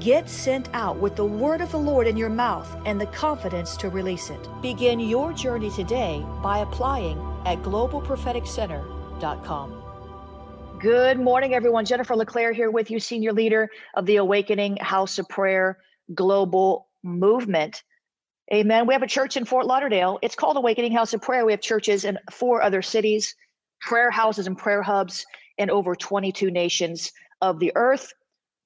Get sent out with the word of the Lord in your mouth and the confidence to release it. Begin your journey today by applying at globalpropheticcenter.com. Good morning, everyone. Jennifer LeClaire here with you, senior leader of the Awakening House of Prayer Global Movement. Amen. We have a church in Fort Lauderdale. It's called Awakening House of Prayer. We have churches in four other cities, prayer houses and prayer hubs in over 22 nations of the earth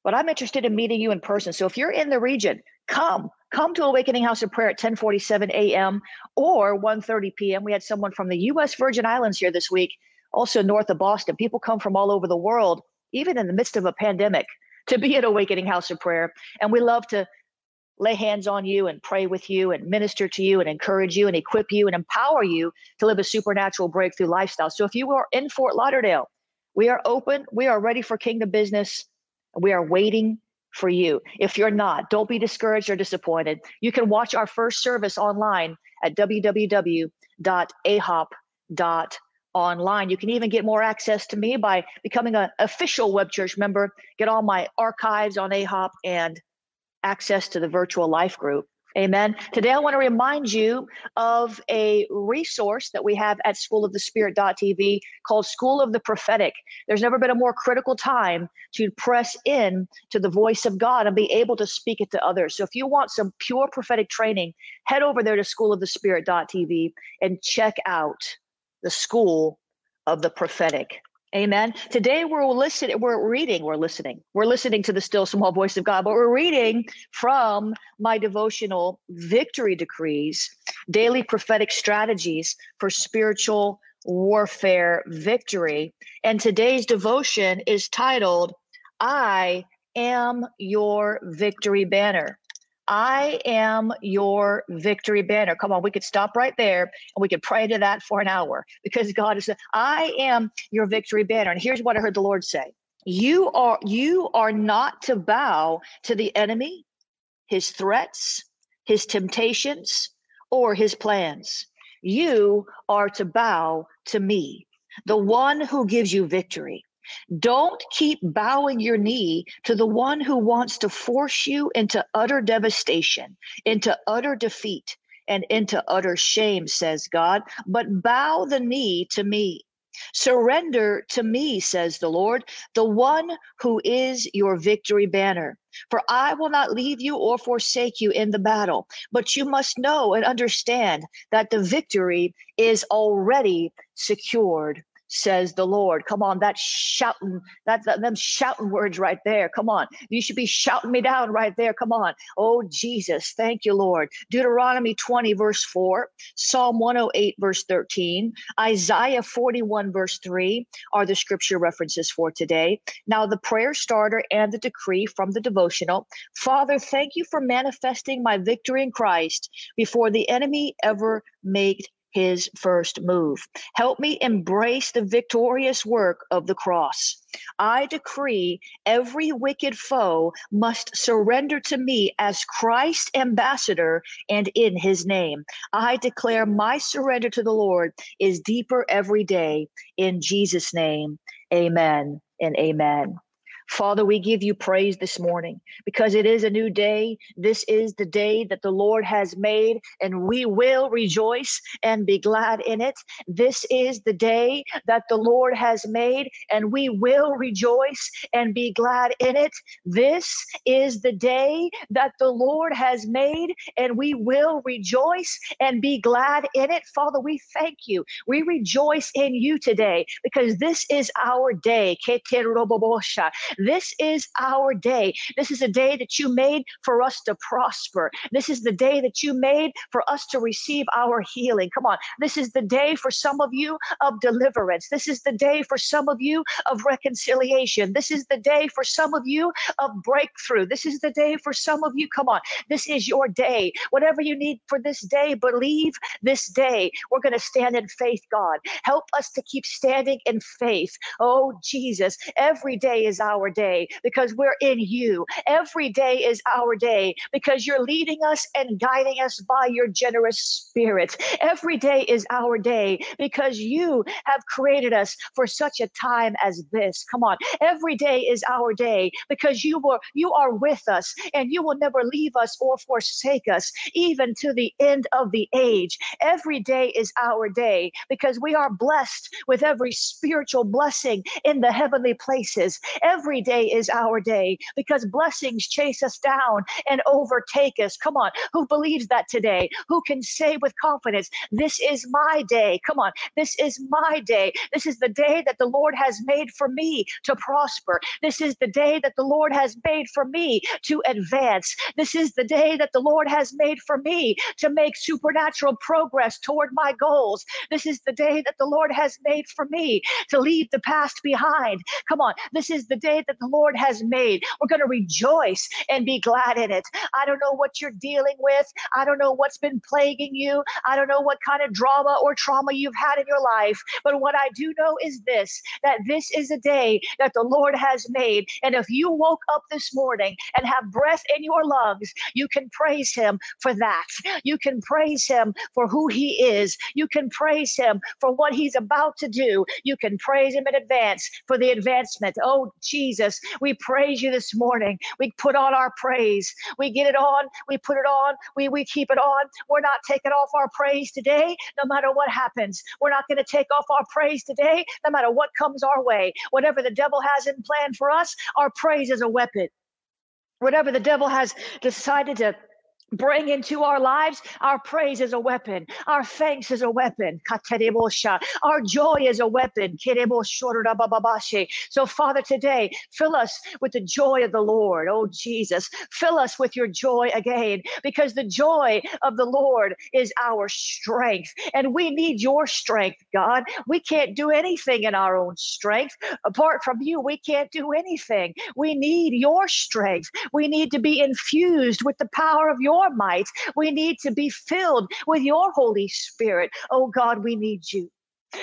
but I'm interested in meeting you in person. So if you're in the region, come, come to Awakening House of Prayer at 1047 a.m. or 1.30 p.m. We had someone from the U.S. Virgin Islands here this week, also north of Boston. People come from all over the world, even in the midst of a pandemic, to be at Awakening House of Prayer. And we love to lay hands on you and pray with you and minister to you and encourage you and equip you and empower you to live a supernatural breakthrough lifestyle. So if you are in Fort Lauderdale, we are open, we are ready for kingdom business we are waiting for you. If you're not, don't be discouraged or disappointed. You can watch our first service online at www.ahop.online. You can even get more access to me by becoming an official web church member, get all my archives on AHOP and access to the virtual life group. Amen. Today, I want to remind you of a resource that we have at schoolofthespirit.tv called School of the Prophetic. There's never been a more critical time to press in to the voice of God and be able to speak it to others. So, if you want some pure prophetic training, head over there to schoolofthespirit.tv and check out the School of the Prophetic. Amen. Today we're listening, we're reading, we're listening, we're listening to the still small voice of God, but we're reading from my devotional victory decrees, daily prophetic strategies for spiritual warfare victory. And today's devotion is titled, I am your victory banner. I am your victory banner. Come on, we could stop right there and we could pray to that for an hour because God is, I am your victory banner. And here's what I heard the Lord say. You are you are not to bow to the enemy, his threats, his temptations, or his plans. You are to bow to me, the one who gives you victory. Don't keep bowing your knee to the one who wants to force you into utter devastation, into utter defeat, and into utter shame, says God, but bow the knee to me. Surrender to me, says the Lord, the one who is your victory banner. For I will not leave you or forsake you in the battle, but you must know and understand that the victory is already secured says the Lord. Come on, that's shouting, that's that, them shouting words right there. Come on. You should be shouting me down right there. Come on. Oh, Jesus. Thank you, Lord. Deuteronomy 20, verse 4, Psalm 108, verse 13, Isaiah 41, verse 3 are the scripture references for today. Now, the prayer starter and the decree from the devotional Father, thank you for manifesting my victory in Christ before the enemy ever made his first move. Help me embrace the victorious work of the cross. I decree every wicked foe must surrender to me as Christ's ambassador and in his name. I declare my surrender to the Lord is deeper every day. In Jesus' name, amen and amen. Father, we give you praise this morning because it is a new day. This is the day that the Lord has made, and we will rejoice and be glad in it. This is the day that the Lord has made, and we will rejoice and be glad in it. This is the day that the Lord has made, and we will rejoice and be glad in it. Father, we thank you. We rejoice in you today because this is our day. This is our day. This is a day that you made for us to prosper. This is the day that you made for us to receive our healing. Come on. This is the day for some of you of deliverance. This is the day for some of you of reconciliation. This is the day for some of you of breakthrough. This is the day for some of you. Come on. This is your day. Whatever you need for this day, believe this day. We're going to stand in faith, God. Help us to keep standing in faith. Oh, Jesus, every day is our day because we're in you. Every day is our day because you're leading us and guiding us by your generous spirit. Every day is our day because you have created us for such a time as this. Come on. Every day is our day because you were you are with us and you will never leave us or forsake us even to the end of the age. Every day is our day because we are blessed with every spiritual blessing in the heavenly places. Every day is our day because blessings chase us down and overtake us. Come on, who believes that today? Who can say with confidence, This is my day? Come on, this is my day. This is the day that the Lord has made for me to prosper. This is the day that the Lord has made for me to advance. This is the day that the Lord has made for me to make supernatural progress toward my goals. This is the day that the Lord has made for me to leave the past behind. Come on, this is the day that the Lord has made. We're going to rejoice and be glad in it. I don't know what you're dealing with. I don't know what's been plaguing you. I don't know what kind of drama or trauma you've had in your life. But what I do know is this that this is a day that the Lord has made. And if you woke up this morning and have breath in your lungs, you can praise Him for that. You can praise Him for who He is. You can praise Him for what He's about to do. You can praise Him in advance for the advancement. Oh, Jesus, we praise you this morning. We put on our praise. We get it on. We put it on. We, we keep it on. We're not taking off our praise today, no matter what happens. We're not going to take off our praise today, no matter what comes our way. Whatever the devil has in plan for us, our praise is a weapon. Whatever the devil has decided to bring into our lives our praise is a weapon our thanks is a weapon. Our joy is a weapon. So father today fill us with the joy of the lord. Oh jesus. Fill us with your joy again because the joy of the lord is our strength and we need your strength god. We can't do anything in our own strength. Apart from you we can't do anything. We need your strength. We need to be infused with the power of your your might. We need to be filled with your Holy Spirit. Oh God, we need you.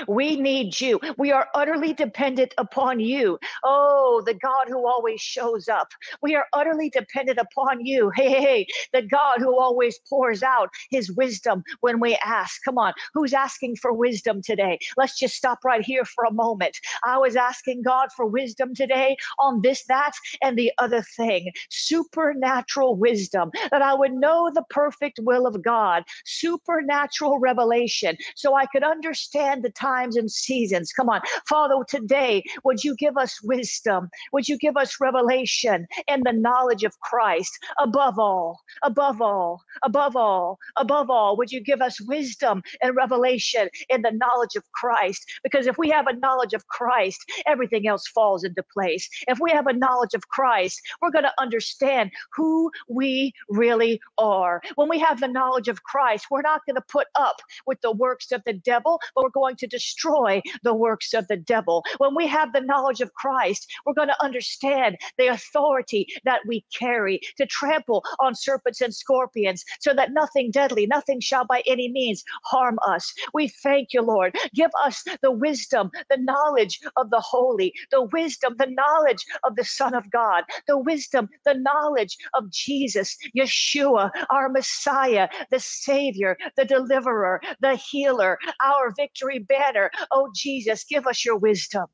We need you. We are utterly dependent upon you. Oh, the God who always shows up. We are utterly dependent upon you. Hey, hey, hey, the God who always pours out his wisdom when we ask. Come on, who's asking for wisdom today? Let's just stop right here for a moment. I was asking God for wisdom today on this, that, and the other thing. Supernatural wisdom, that I would know the perfect will of God, supernatural revelation, so I could understand the times and seasons. Come on. Father, today, would you give us wisdom? Would you give us revelation and the knowledge of Christ above all, above all, above all, above all? Would you give us wisdom and revelation in the knowledge of Christ? Because if we have a knowledge of Christ, everything else falls into place. If we have a knowledge of Christ, we're going to understand who we really are. When we have the knowledge of Christ, we're not going to put up with the works of the devil, but we're going to destroy the works of the devil. When we have the knowledge of Christ, we're going to understand the authority that we carry to trample on serpents and scorpions so that nothing deadly, nothing shall by any means harm us. We thank you, Lord. Give us the wisdom, the knowledge of the holy, the wisdom, the knowledge of the Son of God, the wisdom, the knowledge of Jesus, Yeshua, our Messiah, the Savior, the deliverer, the healer, our victory banner. Oh, Jesus, give us your wisdom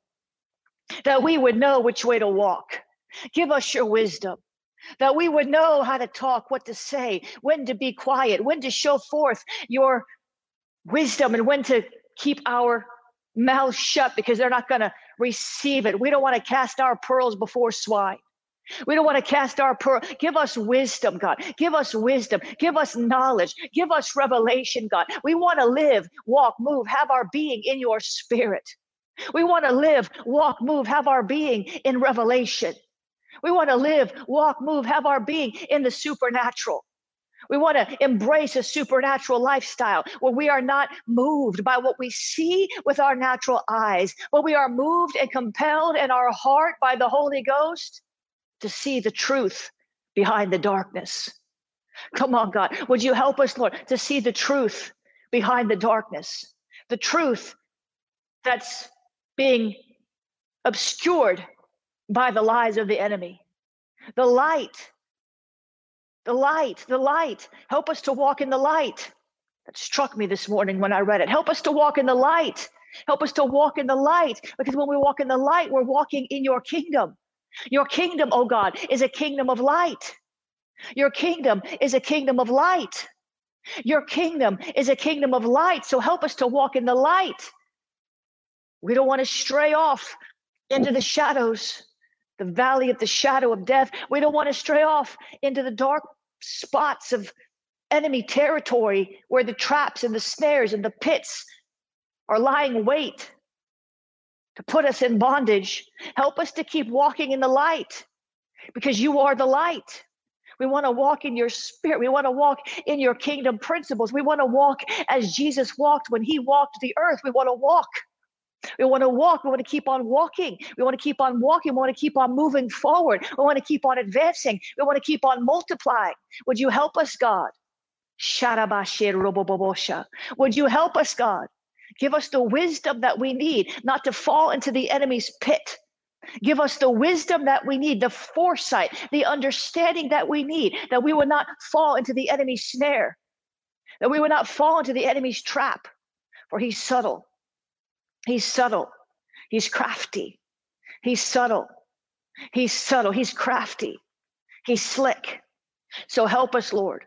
that we would know which way to walk. Give us your wisdom that we would know how to talk, what to say, when to be quiet, when to show forth your wisdom, and when to keep our mouths shut because they're not going to receive it. We don't want to cast our pearls before swine. We don't want to cast our pearl. Give us wisdom, God. Give us wisdom. Give us knowledge. Give us revelation, God. We want to live, walk, move, have our being in your spirit. We want to live, walk, move, have our being in revelation. We want to live, walk, move, have our being in the supernatural. We want to embrace a supernatural lifestyle where we are not moved by what we see with our natural eyes, but we are moved and compelled in our heart by the Holy Ghost to see the truth behind the darkness. Come on, God. Would you help us, Lord, to see the truth behind the darkness? The truth that's being obscured by the lies of the enemy. The light, the light, the light. Help us to walk in the light. That struck me this morning when I read it. Help us to walk in the light. Help us to walk in the light because when we walk in the light, we're walking in your kingdom. Your kingdom, oh God, is a kingdom of light. Your kingdom is a kingdom of light. Your kingdom is a kingdom of light. So help us to walk in the light. We don't want to stray off into the shadows, the valley of the shadow of death. We don't want to stray off into the dark spots of enemy territory where the traps and the snares and the pits are lying wait to put us in bondage. Help us to keep walking in the light because you are the light. We want to walk in your spirit. We want to walk in your kingdom principles. We want to walk as Jesus walked when he walked the earth. We want to walk. We want to walk. We want to keep on walking. We want to keep on walking. We want to keep on moving forward. We want to keep on advancing. We want to keep on multiplying. Would you help us, God? Would you help us, God? Give us the wisdom that we need not to fall into the enemy's pit. Give us the wisdom that we need, the foresight, the understanding that we need, that we will not fall into the enemy's snare, that we will not fall into the enemy's trap, for he's subtle. He's subtle. He's crafty. He's subtle. He's subtle. He's crafty. He's slick. So help us, Lord.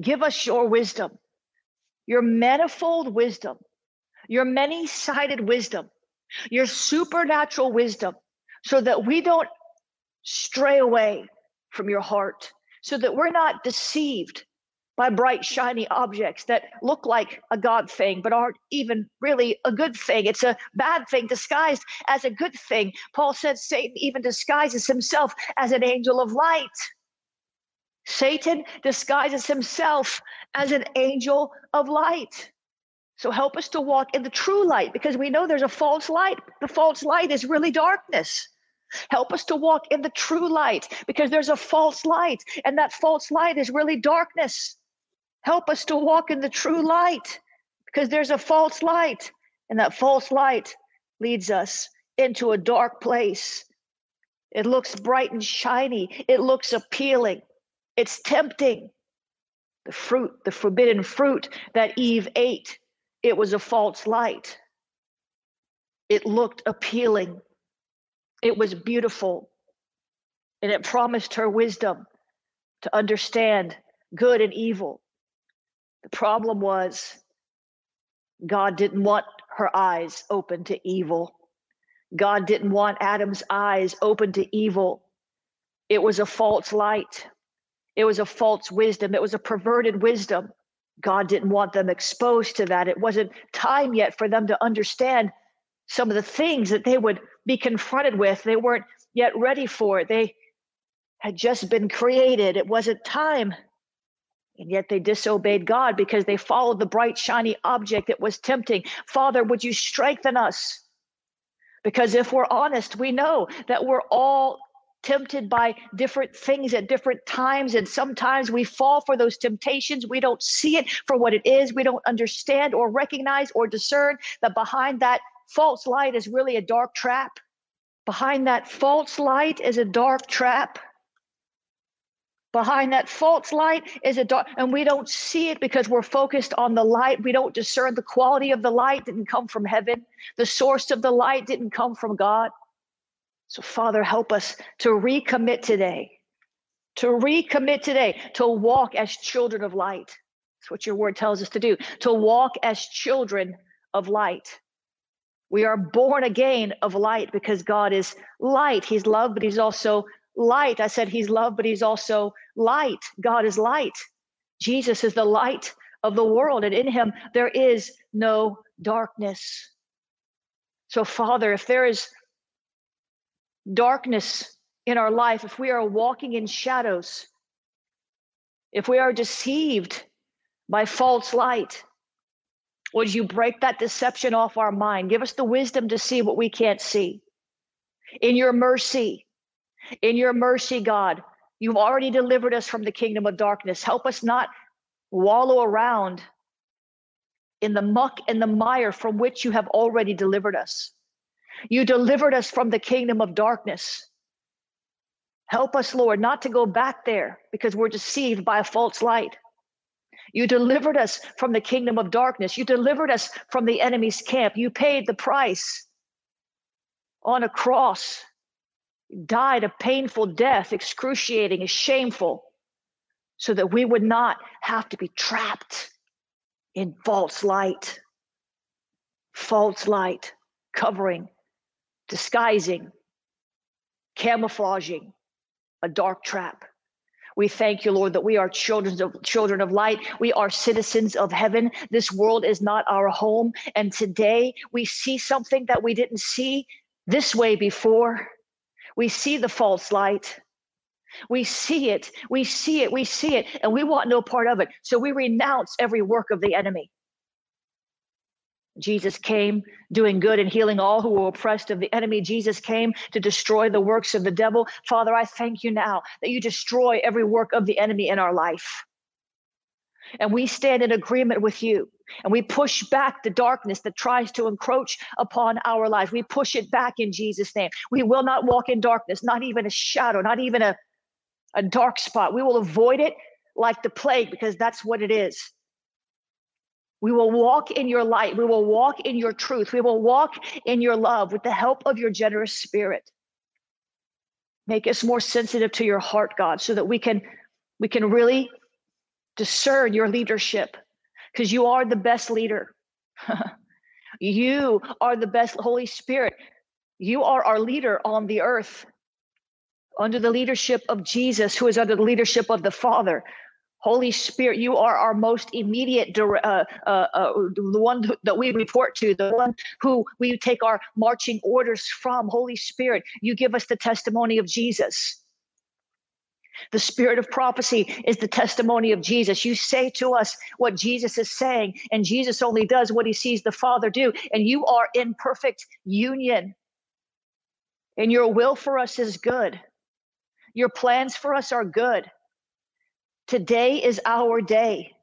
Give us your wisdom, your manifold wisdom your many sided wisdom, your supernatural wisdom, so that we don't stray away from your heart, so that we're not deceived by bright, shiny objects that look like a God thing, but aren't even really a good thing. It's a bad thing disguised as a good thing. Paul said Satan even disguises himself as an angel of light. Satan disguises himself as an angel of light. So help us to walk in the true light because we know there's a false light. The false light is really darkness. Help us to walk in the true light because there's a false light, and that false light is really darkness. Help us to walk in the true light because there's a false light, and that false light leads us into a dark place. It looks bright and shiny, it looks appealing, it's tempting. The fruit, the forbidden fruit that Eve ate, it was a false light. It looked appealing. It was beautiful. And it promised her wisdom to understand good and evil. The problem was God didn't want her eyes open to evil. God didn't want Adam's eyes open to evil. It was a false light. It was a false wisdom. It was a perverted wisdom. God didn't want them exposed to that. It wasn't time yet for them to understand some of the things that they would be confronted with. They weren't yet ready for it. They had just been created. It wasn't time And yet they disobeyed God because they followed the bright, shiny object that was tempting. Father, would you strengthen us? Because if we're honest, we know that we're all tempted by different things at different times. And sometimes we fall for those temptations. We don't see it for what it is. We don't understand or recognize or discern that behind that false light is really a dark trap. Behind that false light is a dark trap. Behind that false light is a dark, and we don't see it because we're focused on the light. We don't discern the quality of the light didn't come from heaven. The source of the light didn't come from God. So, Father, help us to recommit today, to recommit today, to walk as children of light. That's what your word tells us to do, to walk as children of light. We are born again of light because God is light. He's love, but He's also light. I said He's love, but He's also light. God is light. Jesus is the light of the world, and in Him there is no darkness. So, Father, if there is darkness in our life, if we are walking in shadows, if we are deceived by false light, would you break that deception off our mind? Give us the wisdom to see what we can't see. In your mercy, in your mercy, God, you've already delivered us from the kingdom of darkness. Help us not wallow around in the muck and the mire from which you have already delivered us. You delivered us from the kingdom of darkness. Help us, Lord, not to go back there because we're deceived by a false light. You delivered us from the kingdom of darkness. You delivered us from the enemy's camp. You paid the price on a cross. You died a painful death, excruciating, shameful, so that we would not have to be trapped in false light. False light covering disguising, camouflaging a dark trap. We thank you, Lord, that we are children of children of light. We are citizens of heaven. This world is not our home. And today we see something that we didn't see this way before. We see the false light. We see it. We see it. We see it. And we want no part of it. So we renounce every work of the enemy. Jesus came doing good and healing all who were oppressed of the enemy. Jesus came to destroy the works of the devil. Father, I thank you now that you destroy every work of the enemy in our life. And we stand in agreement with you and we push back the darkness that tries to encroach upon our lives. We push it back in Jesus' name. We will not walk in darkness, not even a shadow, not even a, a dark spot. We will avoid it like the plague because that's what it is. We will walk in your light. We will walk in your truth. We will walk in your love with the help of your generous spirit. Make us more sensitive to your heart, God, so that we can we can really discern your leadership because you are the best leader. you are the best Holy Spirit. You are our leader on the earth under the leadership of Jesus, who is under the leadership of the Father. Holy Spirit, you are our most immediate, uh, uh, uh, the one that we report to, the one who we take our marching orders from. Holy Spirit, you give us the testimony of Jesus. The spirit of prophecy is the testimony of Jesus. You say to us what Jesus is saying, and Jesus only does what he sees the Father do. And you are in perfect union. And your will for us is good. Your plans for us are good. Today is our day.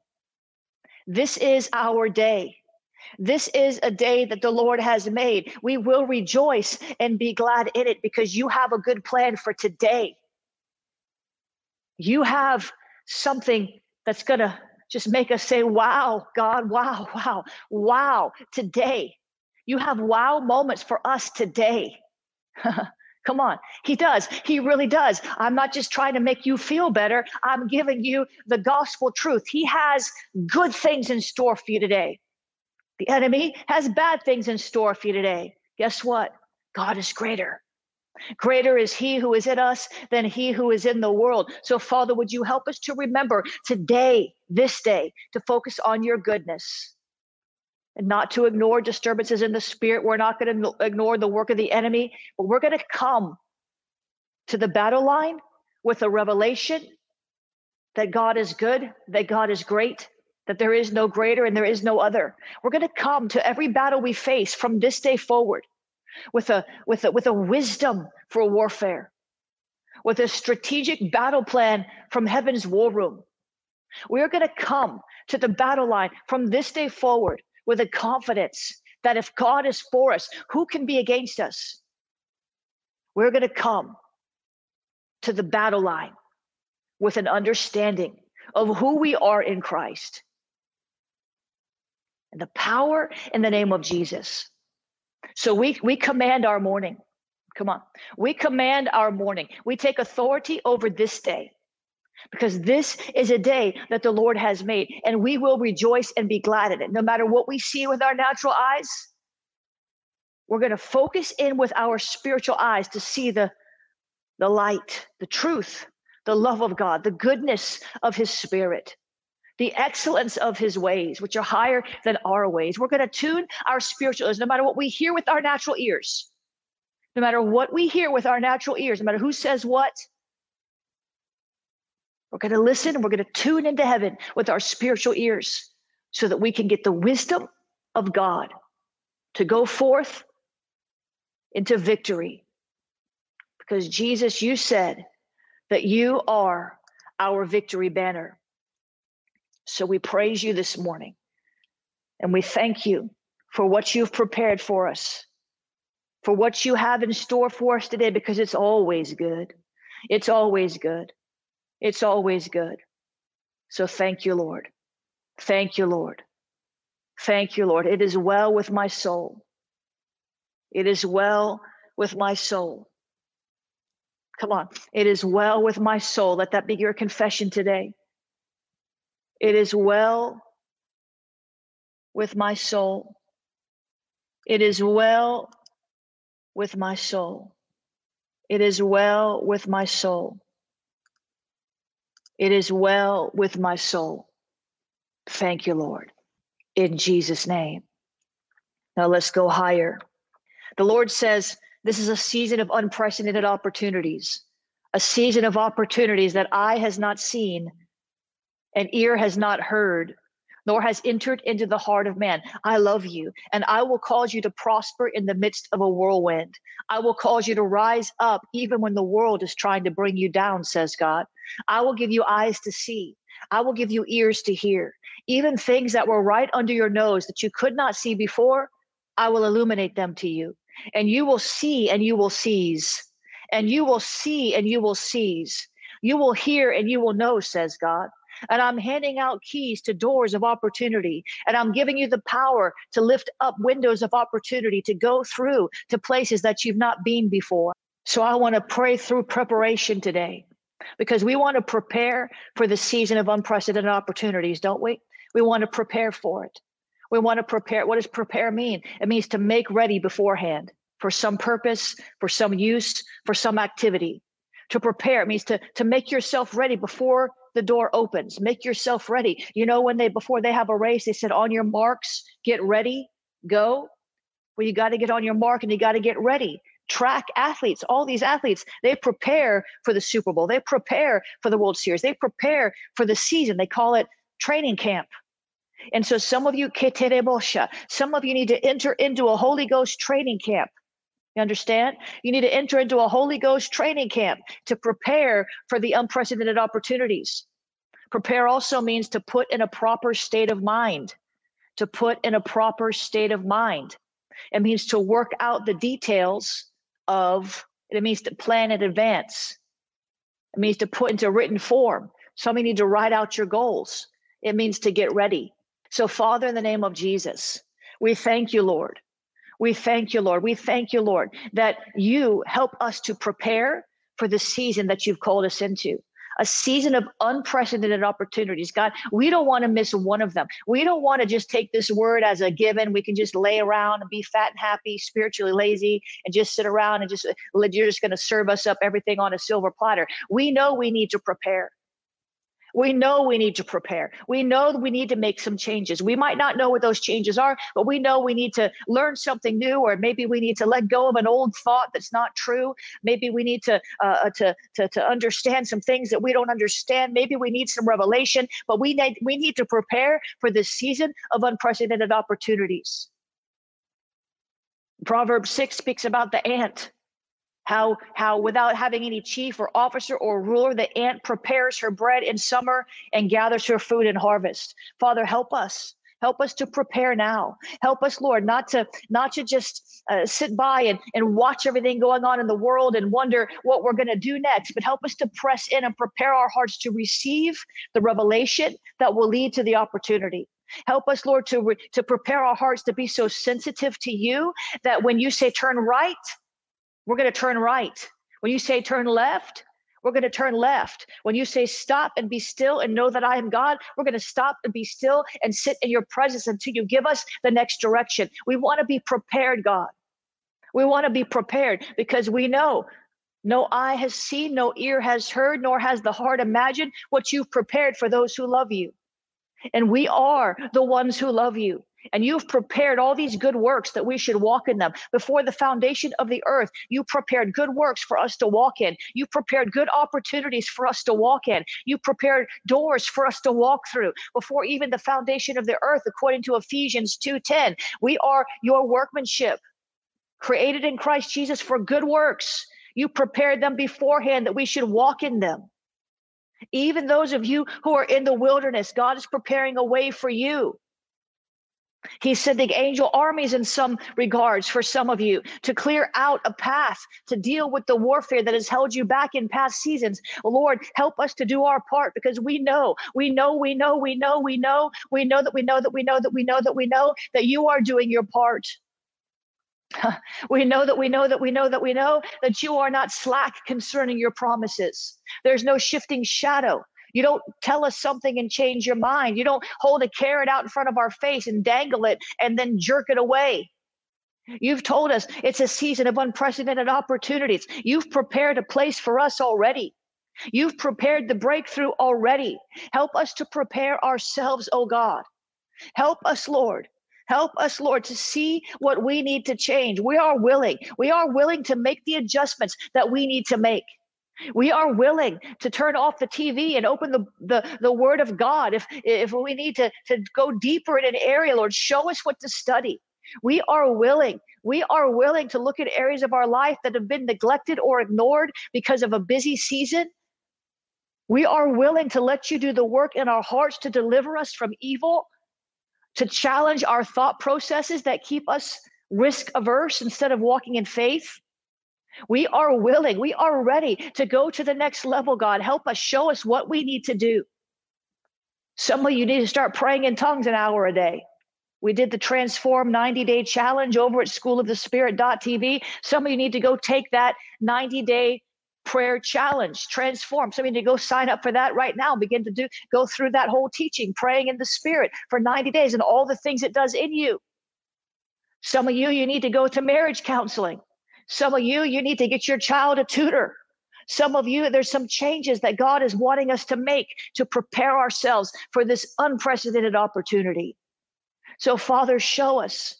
This is our day. This is a day that the Lord has made. We will rejoice and be glad in it because you have a good plan for today. You have something that's going to just make us say, Wow, God, wow, wow, wow, today. You have wow moments for us today. Come on. He does. He really does. I'm not just trying to make you feel better. I'm giving you the gospel truth. He has good things in store for you today. The enemy has bad things in store for you today. Guess what? God is greater. Greater is he who is in us than he who is in the world. So, Father, would you help us to remember today, this day, to focus on your goodness not to ignore disturbances in the spirit. We're not going to ignore the work of the enemy, but we're going to come to the battle line with a revelation that God is good, that God is great, that there is no greater and there is no other. We're going to come to every battle we face from this day forward with a with a with a wisdom for warfare, with a strategic battle plan from heaven's war room. We're going to come to the battle line from this day forward with a confidence that if God is for us, who can be against us? We're going to come to the battle line with an understanding of who we are in Christ and the power in the name of Jesus. So we we command our morning. Come on. We command our morning. We take authority over this day because this is a day that the Lord has made and we will rejoice and be glad in it. No matter what we see with our natural eyes, we're going to focus in with our spiritual eyes to see the the light, the truth, the love of God, the goodness of his spirit the excellence of his ways, which are higher than our ways. We're going to tune our spiritual ears, no matter what we hear with our natural ears, no matter what we hear with our natural ears, no matter who says what. We're going to listen and we're going to tune into heaven with our spiritual ears so that we can get the wisdom of God to go forth into victory. Because Jesus, you said that you are our victory banner. So we praise you this morning and we thank you for what you've prepared for us, for what you have in store for us today, because it's always good. It's always good. It's always good. So thank you, Lord. Thank you, Lord. Thank you, Lord. It is well with my soul. It is well with my soul. Come on. It is well with my soul. Let that be your confession today. It is well with my soul. It is well with my soul. It is well with my soul. It is well with my soul. Thank you, Lord. In Jesus' name. Now let's go higher. The Lord says this is a season of unprecedented opportunities, a season of opportunities that eye has not seen and ear has not heard, nor has entered into the heart of man. I love you, and I will cause you to prosper in the midst of a whirlwind. I will cause you to rise up even when the world is trying to bring you down, says God. I will give you eyes to see. I will give you ears to hear. Even things that were right under your nose that you could not see before, I will illuminate them to you. And you will see and you will seize. And you will see and you will seize. You will hear and you will know, says God and I'm handing out keys to doors of opportunity. And I'm giving you the power to lift up windows of opportunity to go through to places that you've not been before. So I want to pray through preparation today because we want to prepare for the season of unprecedented opportunities, don't we? We want to prepare for it. We want to prepare. What does prepare mean? It means to make ready beforehand for some purpose, for some use, for some activity. To prepare it means to, to make yourself ready before the door opens. Make yourself ready. You know, when they, before they have a race, they said, on your marks, get ready, go. Well, you got to get on your mark and you got to get ready. Track athletes, all these athletes, they prepare for the Super Bowl. They prepare for the World Series. They prepare for the season. They call it training camp. And so some of you, some of you need to enter into a Holy Ghost training camp. You understand? You need to enter into a Holy Ghost training camp to prepare for the unprecedented opportunities. Prepare also means to put in a proper state of mind, to put in a proper state of mind. It means to work out the details of, it means to plan in advance. It means to put into written form. Some you need to write out your goals. It means to get ready. So, Father, in the name of Jesus, we thank you, Lord, we thank you, Lord. We thank you, Lord, that you help us to prepare for the season that you've called us into. A season of unprecedented opportunities. God, we don't want to miss one of them. We don't want to just take this word as a given. We can just lay around and be fat and happy, spiritually lazy, and just sit around and just, you're just going to serve us up everything on a silver platter. We know we need to prepare. We know we need to prepare. We know we need to make some changes. We might not know what those changes are, but we know we need to learn something new, or maybe we need to let go of an old thought that's not true. Maybe we need to uh, uh to, to to understand some things that we don't understand. Maybe we need some revelation, but we need we need to prepare for this season of unprecedented opportunities. Proverb six speaks about the ant how how without having any chief or officer or ruler the ant prepares her bread in summer and gathers her food in harvest. Father help us. Help us to prepare now. Help us lord not to not to just uh, sit by and, and watch everything going on in the world and wonder what we're going to do next but help us to press in and prepare our hearts to receive the revelation that will lead to the opportunity. Help us, Lord, to, re- to prepare our hearts to be so sensitive to you that when you say turn right, we're going to turn right. When you say turn left, we're going to turn left. When you say stop and be still and know that I am God, we're going to stop and be still and sit in your presence until you give us the next direction. We want to be prepared, God. We want to be prepared because we know no eye has seen, no ear has heard, nor has the heart imagined what you've prepared for those who love you. And we are the ones who love you. And you've prepared all these good works that we should walk in them. Before the foundation of the earth, you prepared good works for us to walk in. You prepared good opportunities for us to walk in. You prepared doors for us to walk through. Before even the foundation of the earth, according to Ephesians 2:10, we are your workmanship, created in Christ Jesus for good works. You prepared them beforehand that we should walk in them. Even those of you who are in the wilderness, God is preparing a way for you. He's sending angel armies in some regards for some of you to clear out a path to deal with the warfare that has held you back in past seasons. Lord, help us to do our part because we know, we know, we know, we know, we know, we know that we know that we know that we know that we know that you are doing your part. we know that we know that we know that we know that you are not slack concerning your promises. There's no shifting shadow. You don't tell us something and change your mind. You don't hold a carrot out in front of our face and dangle it and then jerk it away. You've told us it's a season of unprecedented opportunities. You've prepared a place for us already. You've prepared the breakthrough already. Help us to prepare ourselves, oh God. Help us, Lord. Help us, Lord, to see what we need to change. We are willing. We are willing to make the adjustments that we need to make. We are willing to turn off the TV and open the, the, the word of God. If, if we need to, to go deeper in an area, Lord, show us what to study. We are willing. We are willing to look at areas of our life that have been neglected or ignored because of a busy season. We are willing to let you do the work in our hearts to deliver us from evil, to challenge our thought processes that keep us risk averse instead of walking in faith. We are willing, we are ready to go to the next level, God. Help us, show us what we need to do. Some of you need to start praying in tongues an hour a day. We did the Transform 90 Day Challenge over at School of the Spirit.tv. Some of you need to go take that 90 day prayer challenge, transform. Some of you need to go sign up for that right now. Begin to do go through that whole teaching, praying in the spirit for 90 days and all the things it does in you. Some of you, you need to go to marriage counseling. Some of you, you need to get your child a tutor. Some of you, there's some changes that God is wanting us to make to prepare ourselves for this unprecedented opportunity. So, Father, show us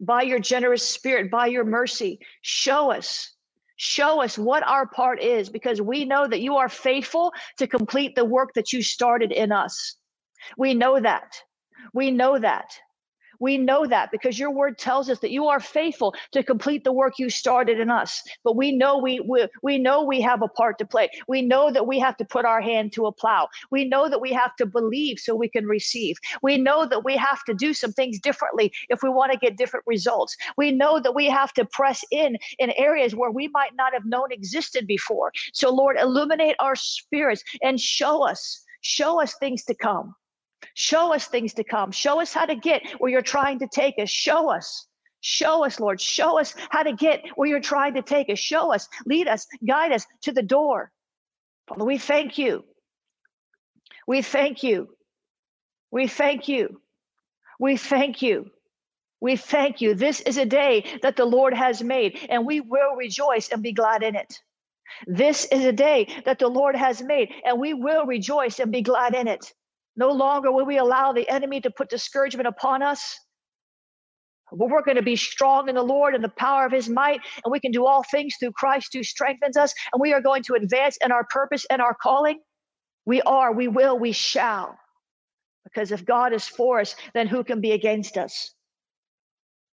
by your generous spirit, by your mercy, show us, show us what our part is because we know that you are faithful to complete the work that you started in us. We know that. We know that. We know that because your word tells us that you are faithful to complete the work you started in us. But we know we, we, we know we have a part to play. We know that we have to put our hand to a plow. We know that we have to believe so we can receive. We know that we have to do some things differently if we want to get different results. We know that we have to press in in areas where we might not have known existed before. So Lord, illuminate our spirits and show us, show us things to come. Show us things to come. Show us how to get where you're trying to take us. Show us. Show us, Lord. Show us how to get where you're trying to take us. Show us, lead us, guide us to the door. Father, we thank you. We thank you. We thank you. We thank you. We thank you. This is a day that the Lord has made, and we will rejoice and be glad in it. This is a day that the Lord has made, and we will rejoice and be glad in it. No longer will we allow the enemy to put discouragement upon us. But we're going to be strong in the Lord and the power of his might, and we can do all things through Christ who strengthens us, and we are going to advance in our purpose and our calling. We are, we will, we shall. Because if God is for us, then who can be against us?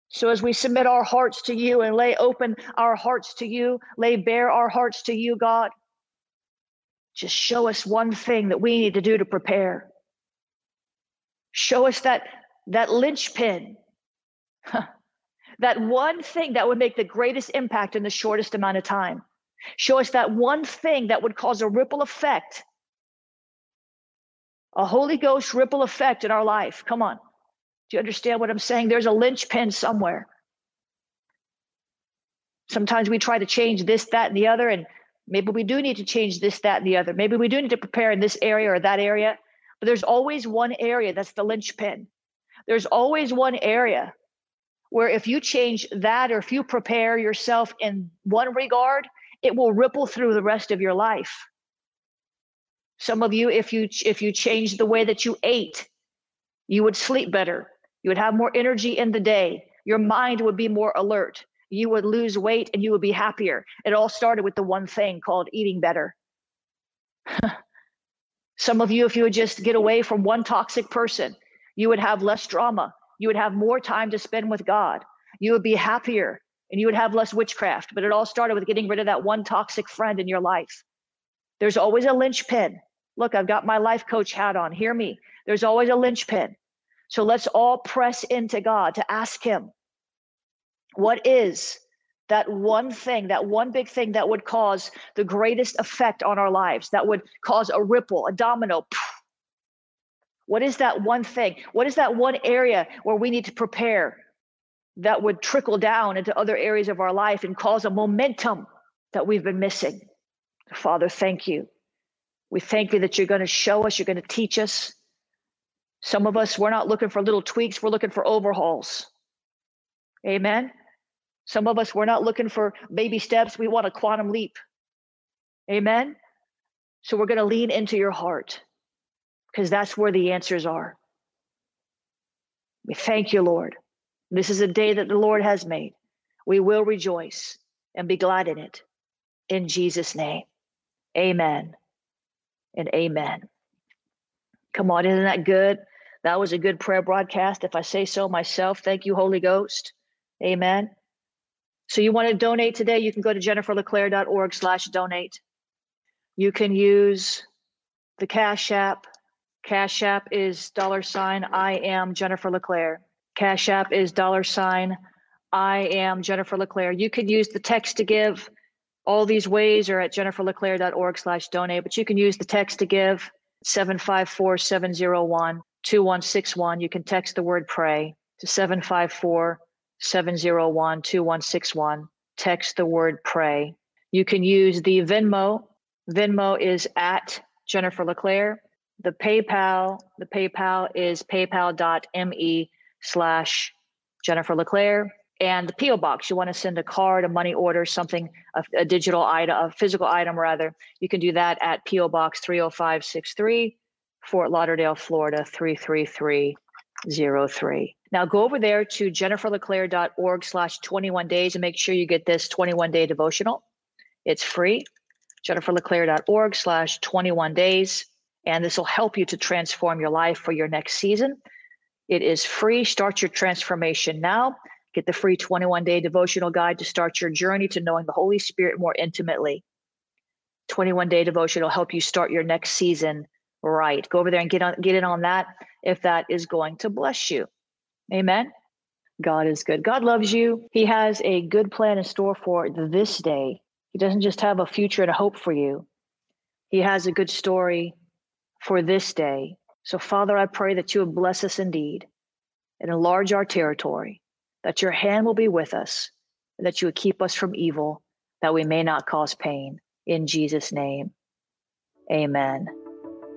So as we submit our hearts to you and lay open our hearts to you, lay bare our hearts to you, God, just show us one thing that we need to do to prepare. Show us that that linchpin, that one thing that would make the greatest impact in the shortest amount of time. Show us that one thing that would cause a ripple effect, a Holy Ghost ripple effect in our life. Come on. Do you understand what I'm saying? There's a linchpin somewhere. Sometimes we try to change this, that, and the other, and maybe we do need to change this, that, and the other. Maybe we do need to prepare in this area or that area, but there's always one area that's the linchpin. There's always one area where if you change that or if you prepare yourself in one regard, it will ripple through the rest of your life. Some of you, if you if you change the way that you ate, you would sleep better. You would have more energy in the day. Your mind would be more alert. You would lose weight and you would be happier. It all started with the one thing called eating better. Some of you, if you would just get away from one toxic person, you would have less drama. You would have more time to spend with God. You would be happier and you would have less witchcraft. But it all started with getting rid of that one toxic friend in your life. There's always a linchpin. Look, I've got my life coach hat on. Hear me. There's always a linchpin. So let's all press into God to ask Him, what is that one thing, that one big thing that would cause the greatest effect on our lives, that would cause a ripple, a domino? What is that one thing? What is that one area where we need to prepare that would trickle down into other areas of our life and cause a momentum that we've been missing? Father, thank you. We thank you that you're going to show us, you're going to teach us, some of us, we're not looking for little tweaks, we're looking for overhauls. Amen. Some of us, we're not looking for baby steps, we want a quantum leap. Amen. So we're going to lean into your heart because that's where the answers are. We thank you, Lord. This is a day that the Lord has made. We will rejoice and be glad in it. In Jesus' name, amen and amen. Come on, isn't that good? That was a good prayer broadcast, if I say so myself. Thank you, Holy Ghost. Amen. So you want to donate today, you can go to jenniferleclaire.org slash donate. You can use the Cash App. Cash App is dollar sign I am Jennifer LeClaire. Cash App is dollar sign I am Jennifer LeClaire. You could use the text to give. All these ways are at jenniferleclaire.org slash donate, but you can use the text to give 754 701 2161. You can text the word pray to 754 701 2161. Text the word pray. You can use the Venmo. Venmo is at Jennifer LeClaire. The PayPal, the PayPal is paypal.me slash Jennifer LeClaire. And the PO box, you want to send a card, a money order, something, a, a digital item, a physical item rather. You can do that at PO Box 30563, Fort Lauderdale, Florida 33303. Now go over there to jenniferleclaire.org slash 21 days and make sure you get this 21 day devotional. It's free. jenniferleclaire.org slash 21 days. And this will help you to transform your life for your next season. It is free. Start your transformation now. Get the free 21 day devotional guide to start your journey to knowing the Holy Spirit more intimately. 21 day devotion will help you start your next season right. Go over there and get on get in on that if that is going to bless you. Amen. God is good. God loves you. He has a good plan in store for this day. He doesn't just have a future and a hope for you. He has a good story for this day. So, Father, I pray that you would bless us indeed and enlarge our territory, that your hand will be with us, and that you would keep us from evil, that we may not cause pain. In Jesus' name, amen